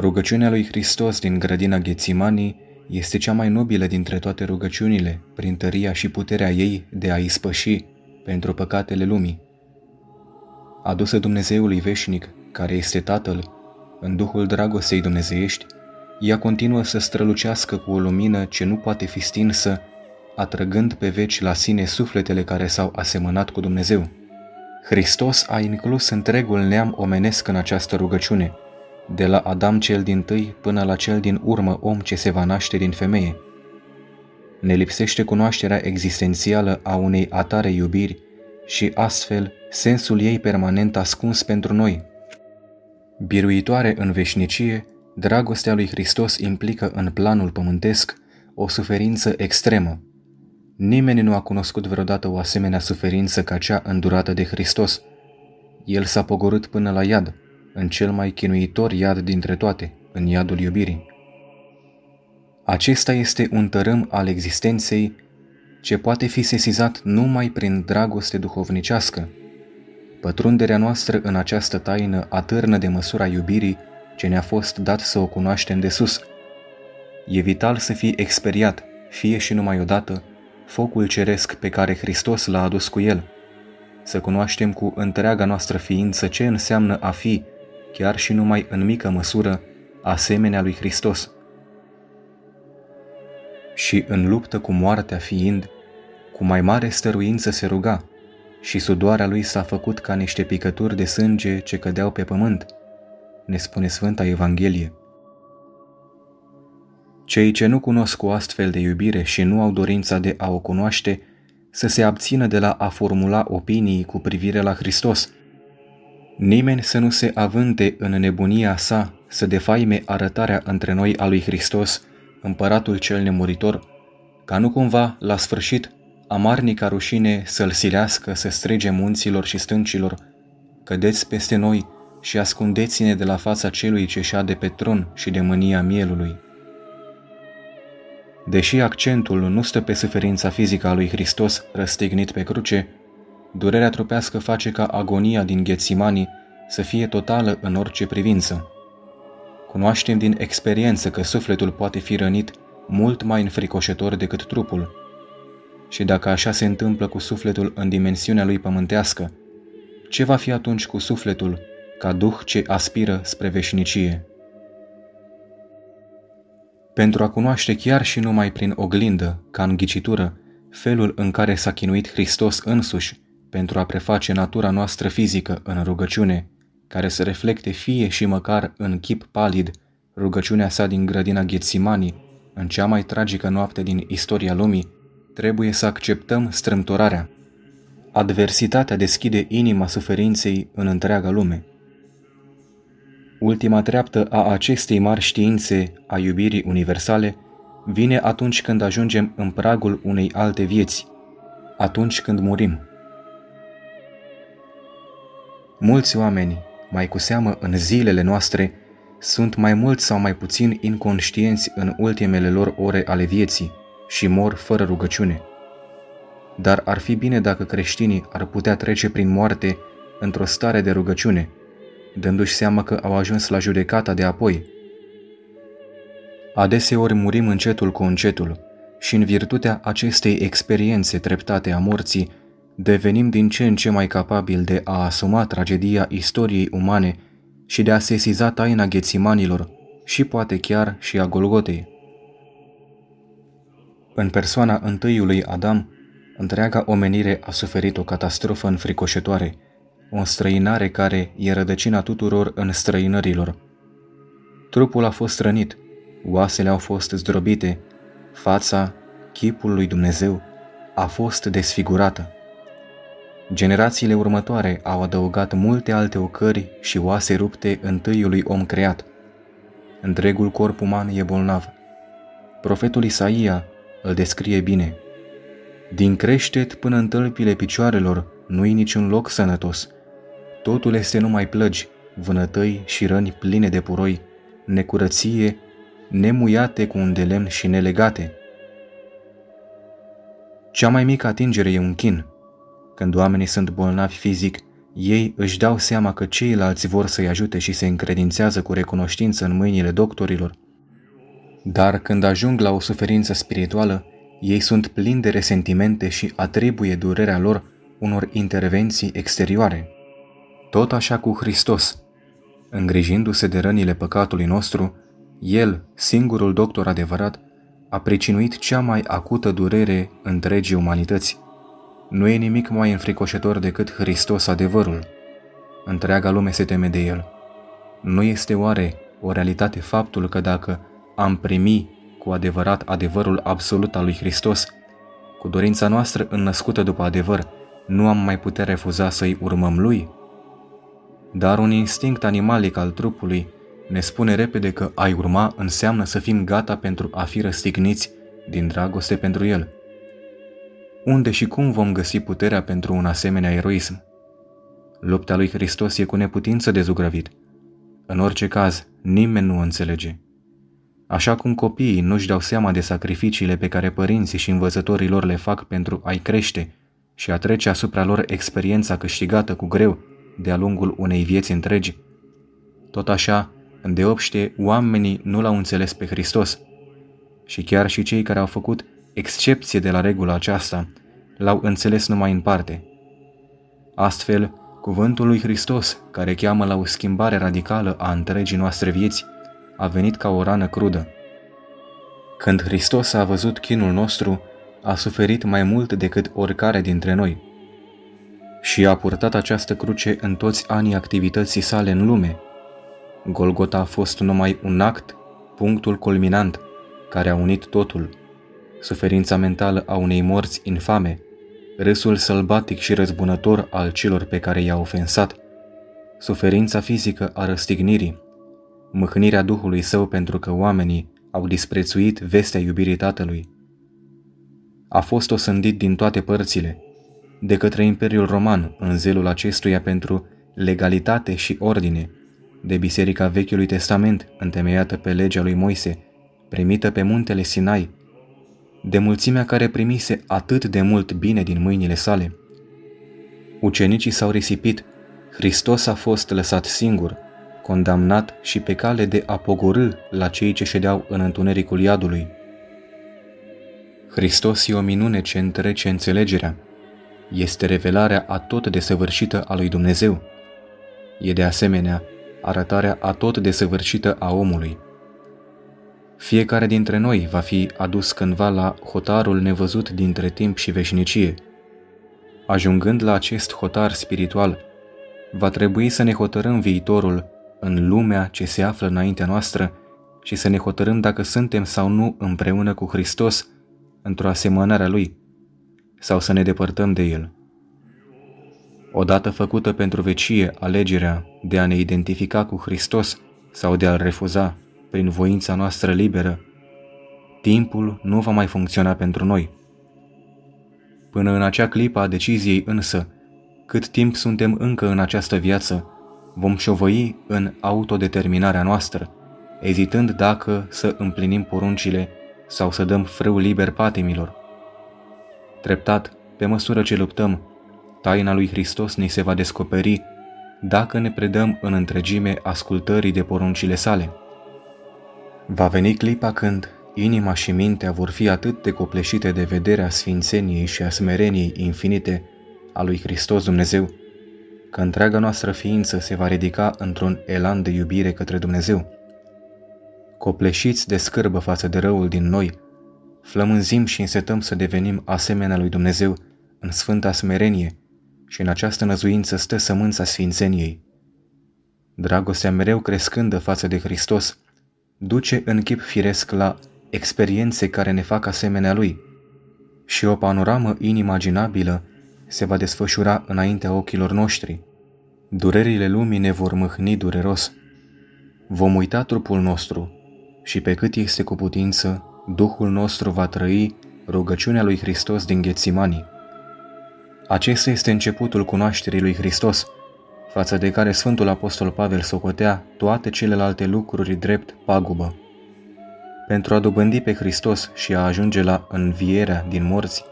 Rugăciunea lui Hristos din grădina Ghețimanii este cea mai nobilă dintre toate rugăciunile, prin tăria și puterea ei de a ispăși pentru păcatele lumii. Adusă Dumnezeului veșnic, care este Tatăl, în Duhul dragostei dumnezeiești, ea continuă să strălucească cu o lumină ce nu poate fi stinsă, atrăgând pe veci la sine sufletele care s-au asemănat cu Dumnezeu. Hristos a inclus întregul neam omenesc în această rugăciune, de la Adam cel din tâi până la cel din urmă om ce se va naște din femeie. Ne lipsește cunoașterea existențială a unei atare iubiri și astfel sensul ei permanent ascuns pentru noi. Biruitoare în veșnicie, dragostea lui Hristos implică în planul pământesc o suferință extremă. Nimeni nu a cunoscut vreodată o asemenea suferință ca cea îndurată de Hristos. El s-a pogorât până la iad, în cel mai chinuitor iad dintre toate, în iadul iubirii. Acesta este un tărâm al existenței ce poate fi sesizat numai prin dragoste duhovnicească. Pătrunderea noastră în această taină atârnă de măsura iubirii ce ne-a fost dat să o cunoaștem de sus. E vital să fie experiat, fie și numai odată, focul ceresc pe care Hristos l-a adus cu el. Să cunoaștem cu întreaga noastră ființă ce înseamnă a fi, chiar și numai în mică măsură, asemenea lui Hristos. Și în luptă cu moartea fiind, cu mai mare stăruință se ruga, și sudoarea lui s-a făcut ca niște picături de sânge ce cădeau pe pământ, ne spune Sfânta Evanghelie. Cei ce nu cunosc o astfel de iubire și nu au dorința de a o cunoaște, să se abțină de la a formula opinii cu privire la Hristos. Nimeni să nu se avânte în nebunia sa să defaime arătarea între noi a lui Hristos, împăratul cel nemuritor, ca nu cumva, la sfârșit, amarnica rușine să-l silească să strige munților și stâncilor, cădeți peste noi și ascundeți-ne de la fața celui ce șade pe tron și de mânia mielului. Deși accentul nu stă pe suferința fizică a lui Hristos răstignit pe cruce, durerea trupească face ca agonia din Ghețimanii să fie totală în orice privință. Cunoaștem din experiență că sufletul poate fi rănit mult mai înfricoșător decât trupul. Și dacă așa se întâmplă cu sufletul în dimensiunea lui pământească, ce va fi atunci cu sufletul ca duh ce aspiră spre veșnicie? pentru a cunoaște chiar și numai prin oglindă, ca în ghicitură, felul în care s-a chinuit Hristos însuși pentru a preface natura noastră fizică în rugăciune, care să reflecte fie și măcar în chip palid rugăciunea sa din grădina Ghețimanii, în cea mai tragică noapte din istoria lumii, trebuie să acceptăm strâmtorarea. Adversitatea deschide inima suferinței în întreaga lume. Ultima treaptă a acestei mari științe a iubirii universale vine atunci când ajungem în pragul unei alte vieți, atunci când murim. Mulți oameni, mai cu seamă în zilele noastre, sunt mai mult sau mai puțin inconștienți în ultimele lor ore ale vieții și mor fără rugăciune. Dar ar fi bine dacă creștinii ar putea trece prin moarte într-o stare de rugăciune – dându-și seama că au ajuns la judecata de apoi. Adeseori murim încetul cu încetul și în virtutea acestei experiențe treptate a morții, devenim din ce în ce mai capabili de a asuma tragedia istoriei umane și de a sesiza taina ghețimanilor și poate chiar și a Golgotei. În persoana întâiului Adam, întreaga omenire a suferit o catastrofă înfricoșătoare – o înstrăinare care e rădăcina tuturor înstrăinărilor. Trupul a fost rănit, oasele au fost zdrobite, fața, chipul lui Dumnezeu, a fost desfigurată. Generațiile următoare au adăugat multe alte ocări și oase rupte întâiului om creat. Întregul corp uman e bolnav. Profetul Isaia îl descrie bine. Din creștet până în tălpile picioarelor nu-i niciun loc sănătos – Totul este numai plăgi, vânătăi și răni pline de puroi, necurăție, nemuiate cu un de lemn și nelegate. Cea mai mică atingere e un chin. Când oamenii sunt bolnavi fizic, ei își dau seama că ceilalți vor să-i ajute și se încredințează cu recunoștință în mâinile doctorilor. Dar când ajung la o suferință spirituală, ei sunt plini de resentimente și atribuie durerea lor unor intervenții exterioare. Tot așa cu Hristos. Îngrijindu-se de rănile păcatului nostru, El, singurul doctor adevărat, a pricinuit cea mai acută durere întregii umanități. Nu e nimic mai înfricoșător decât Hristos adevărul. Întreaga lume se teme de El. Nu este oare o realitate faptul că dacă am primi cu adevărat adevărul absolut al lui Hristos, cu dorința noastră înnăscută după adevăr, nu am mai putea refuza să-i urmăm lui? Dar un instinct animalic al trupului ne spune repede că a-i urma înseamnă să fim gata pentru a fi răstigniți din dragoste pentru el. Unde și cum vom găsi puterea pentru un asemenea eroism? Lupta lui Hristos e cu neputință de zugrăvit. În orice caz, nimeni nu o înțelege. Așa cum copiii nu-și dau seama de sacrificiile pe care părinții și învățătorii lor le fac pentru a-i crește și a trece asupra lor experiența câștigată cu greu de-a lungul unei vieți întregi, tot așa, îndeopște, oamenii nu l-au înțeles pe Hristos și chiar și cei care au făcut excepție de la regula aceasta, l-au înțeles numai în parte. Astfel, cuvântul lui Hristos, care cheamă la o schimbare radicală a întregii noastre vieți, a venit ca o rană crudă. Când Hristos a văzut chinul nostru, a suferit mai mult decât oricare dintre noi și a purtat această cruce în toți anii activității sale în lume. Golgota a fost numai un act, punctul culminant, care a unit totul. Suferința mentală a unei morți infame, râsul sălbatic și răzbunător al celor pe care i-a ofensat, suferința fizică a răstignirii, mâhnirea Duhului Său pentru că oamenii au disprețuit vestea iubirii Tatălui. A fost osândit din toate părțile, de către Imperiul Roman în zelul acestuia pentru legalitate și ordine, de Biserica Vechiului Testament întemeiată pe legea lui Moise, primită pe muntele Sinai, de mulțimea care primise atât de mult bine din mâinile sale. Ucenicii s-au risipit, Hristos a fost lăsat singur, condamnat și pe cale de a pogorâ la cei ce ședeau în întunericul iadului. Hristos e o minune ce întrece înțelegerea. Este revelarea atot desăvârșită a lui Dumnezeu. E de asemenea arătarea atot desăvârșită a omului. Fiecare dintre noi va fi adus cândva la hotarul nevăzut dintre timp și veșnicie. Ajungând la acest hotar spiritual, va trebui să ne hotărâm viitorul în lumea ce se află înaintea noastră și să ne hotărâm dacă suntem sau nu împreună cu Hristos într-o asemănare a Lui, sau să ne depărtăm de El. Odată făcută pentru vecie alegerea de a ne identifica cu Hristos sau de a-L refuza prin voința noastră liberă, timpul nu va mai funcționa pentru noi. Până în acea clipă a deciziei însă, cât timp suntem încă în această viață, vom șovăi în autodeterminarea noastră, ezitând dacă să împlinim poruncile sau să dăm frâu liber patimilor. Treptat, pe măsură ce luptăm, taina lui Hristos ne se va descoperi dacă ne predăm în întregime ascultării de poruncile sale. Va veni clipa când inima și mintea vor fi atât de copleșite de vederea sfințeniei și a smereniei infinite a lui Hristos Dumnezeu, că întreaga noastră ființă se va ridica într-un elan de iubire către Dumnezeu. Copleșiți de scârbă față de răul din noi, flămânzim și însetăm să devenim asemenea lui Dumnezeu în sfânta smerenie și în această năzuință stă sămânța sfințeniei. Dragostea mereu crescândă față de Hristos duce în chip firesc la experiențe care ne fac asemenea Lui și o panoramă inimaginabilă se va desfășura înaintea ochilor noștri. Durerile lumii ne vor mâhni dureros. Vom uita trupul nostru și pe cât este cu putință, Duhul nostru va trăi rugăciunea lui Hristos din Ghețimanii. Acesta este începutul cunoașterii lui Hristos, față de care Sfântul Apostol Pavel socotea toate celelalte lucruri drept pagubă. Pentru a dobândi pe Hristos și a ajunge la învierea din morți,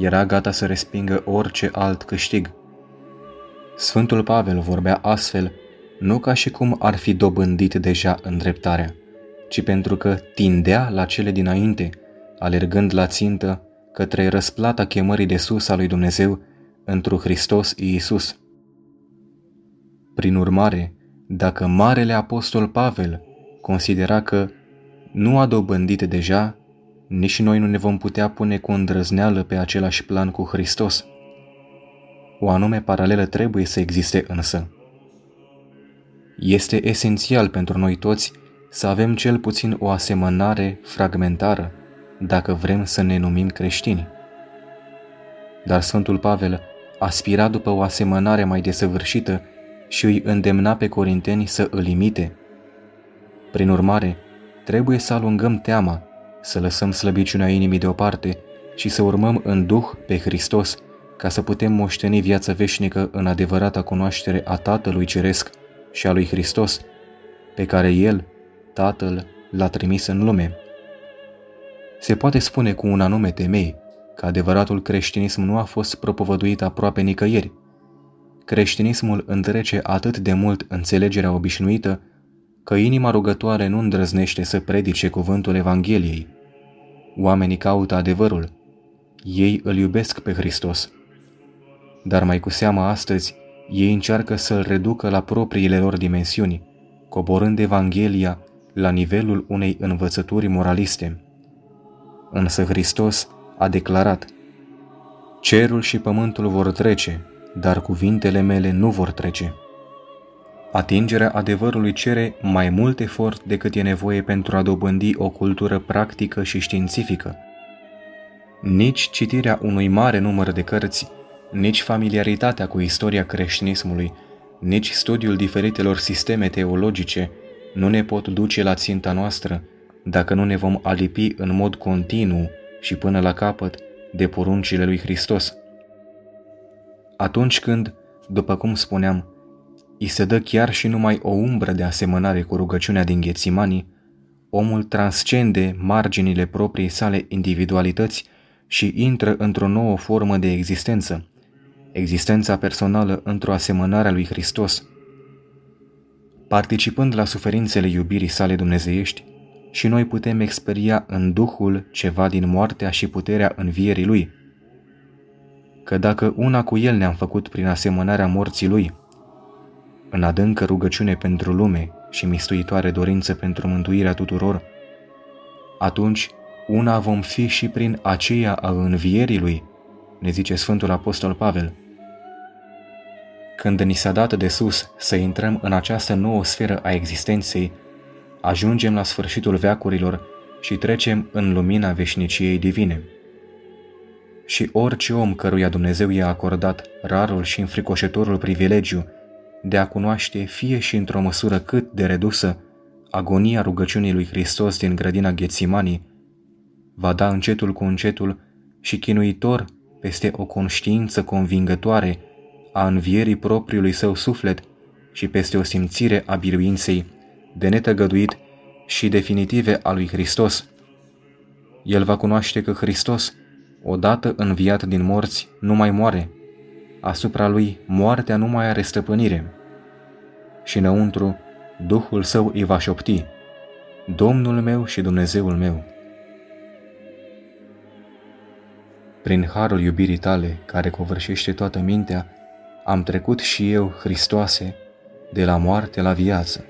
era gata să respingă orice alt câștig. Sfântul Pavel vorbea astfel nu ca și cum ar fi dobândit deja îndreptarea, ci pentru că tindea la cele dinainte, alergând la țintă către răsplata chemării de sus a lui Dumnezeu întru Hristos Iisus. Prin urmare, dacă Marele Apostol Pavel considera că nu a dobândit deja, nici noi nu ne vom putea pune cu îndrăzneală pe același plan cu Hristos. O anume paralelă trebuie să existe însă. Este esențial pentru noi toți să avem cel puțin o asemănare fragmentară dacă vrem să ne numim creștini. Dar Sfântul Pavel aspira după o asemănare mai desăvârșită și îi îndemna pe corinteni să îl imite. Prin urmare, trebuie să alungăm teama, să lăsăm slăbiciunea inimii deoparte și să urmăm în Duh pe Hristos ca să putem moșteni viața veșnică în adevărata cunoaștere a Tatălui Ceresc și a lui Hristos, pe care El, Tatăl, l-a trimis în lume. Se poate spune cu un anume temei că adevăratul creștinism nu a fost propovăduit aproape nicăieri. Creștinismul întrece atât de mult înțelegerea obișnuită că inima rugătoare nu îndrăznește să predice cuvântul Evangheliei. Oamenii caută adevărul. Ei îl iubesc pe Hristos. Dar mai cu seamă astăzi, ei încearcă să-l reducă la propriile lor dimensiuni, coborând Evanghelia la nivelul unei învățături moraliste. Însă Hristos a declarat, Cerul și pământul vor trece, dar cuvintele mele nu vor trece. Atingerea adevărului cere mai mult efort decât e nevoie pentru a dobândi o cultură practică și științifică. Nici citirea unui mare număr de cărți, nici familiaritatea cu istoria creștinismului, nici studiul diferitelor sisteme teologice nu ne pot duce la ținta noastră dacă nu ne vom alipi în mod continuu și până la capăt de poruncile lui Hristos. Atunci când, după cum spuneam, îi se dă chiar și numai o umbră de asemănare cu rugăciunea din Ghețimanii, omul transcende marginile propriei sale individualități și intră într-o nouă formă de existență, existența personală într-o asemănare a lui Hristos. Participând la suferințele iubirii sale dumnezeiești, și noi putem experia în Duhul ceva din moartea și puterea învierii Lui. Că dacă una cu El ne-am făcut prin asemănarea morții Lui, în adâncă rugăciune pentru lume și mistuitoare dorință pentru mântuirea tuturor, atunci una vom fi și prin aceea a învierii Lui, ne zice Sfântul Apostol Pavel. Când ni s-a dat de sus să intrăm în această nouă sferă a existenței, ajungem la sfârșitul veacurilor și trecem în lumina veșniciei divine. Și orice om căruia Dumnezeu i-a acordat rarul și înfricoșătorul privilegiu de a cunoaște, fie și într-o măsură cât de redusă, agonia rugăciunii lui Hristos din grădina Ghețimanii, va da încetul cu încetul și chinuitor peste o conștiință convingătoare a învierii propriului său suflet și peste o simțire a biruinței de netăgăduit și definitive a lui Hristos. El va cunoaște că Hristos, odată înviat din morți, nu mai moare. Asupra lui moartea nu mai are stăpânire. Și înăuntru, Duhul său îi va șopti, Domnul meu și Dumnezeul meu. Prin harul iubirii tale, care covârșește toată mintea, am trecut și eu, Hristoase, de la moarte la viață.